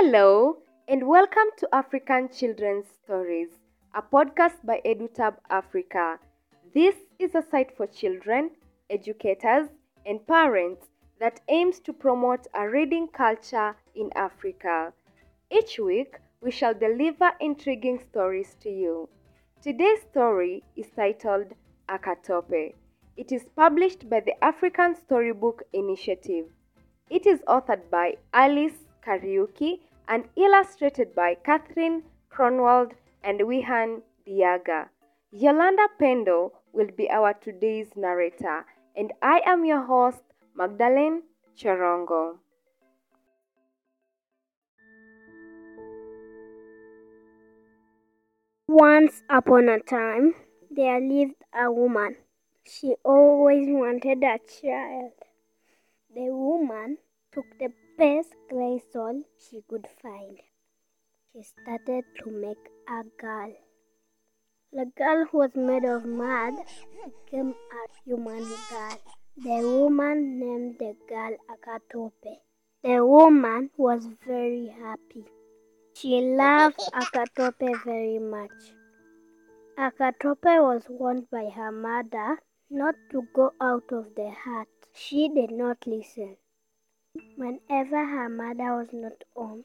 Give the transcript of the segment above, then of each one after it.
Hello, and welcome to African Children's Stories, a podcast by EduTab Africa. This is a site for children, educators, and parents that aims to promote a reading culture in Africa. Each week, we shall deliver intriguing stories to you. Today's story is titled Akatope. It is published by the African Storybook Initiative. It is authored by Alice Kariuki and illustrated by Catherine Groenewald and Wihan Diaga. Yolanda Pendo will be our today's narrator, and I am your host, Magdalene Chorongo. Once upon a time, there lived a woman. She always wanted a child. The woman took the best clay soil she could find. She started to make a girl. The girl who was made of mud became a human girl. The woman named the girl Akatope. The woman was very happy. She loved Akatope very much. Akatope was warned by her mother not to go out of the hut. She did not listen. Whenever her mother was not home,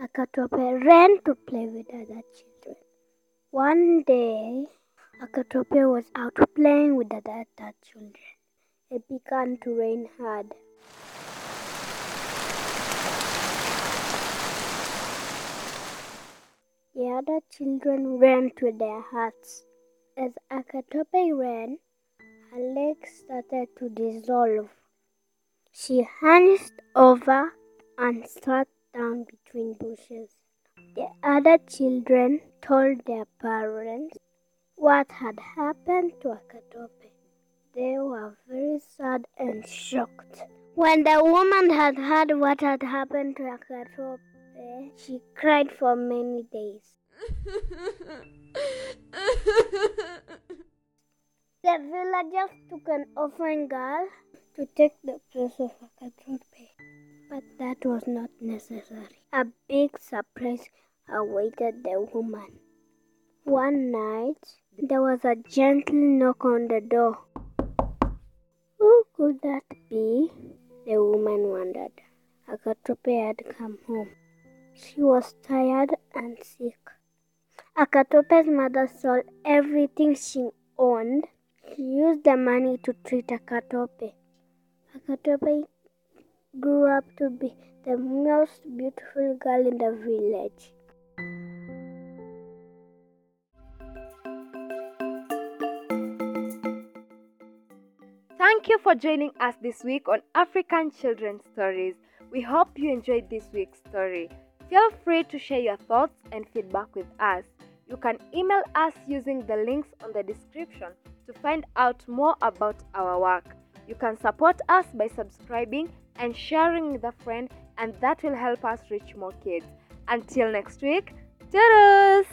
Akatope ran to play with other children. One day, Akatope was out playing with the other children. It began to rain hard. The other children ran to their huts. As Akatope ran, her legs started to dissolve. She hunched over and sat down between bushes. The other children told their parents what had happened to Akatope. They were very sad and shocked. When the woman had heard what had happened to Akatope, she cried for many days. The villagers took an orphan girl to take the place of Akatope, but that was not necessary. A big surprise awaited the woman. One night, there was a gentle knock on the door. Who could that be? The woman wondered. Akatope had come home. She was tired and sick. Akatope's mother sold everything she owned. She used the money to treat Akatope. Akatope grew up to be the most beautiful girl in the village. Thank you for joining us this week on African Children's Stories. We hope you enjoyed this week's story. Feel free to share your thoughts and feedback with us. You can email us using the links on the description to find out more about our work. You can support us by subscribing and sharing with a friend, and that will help us reach more kids. Until next week, toodles!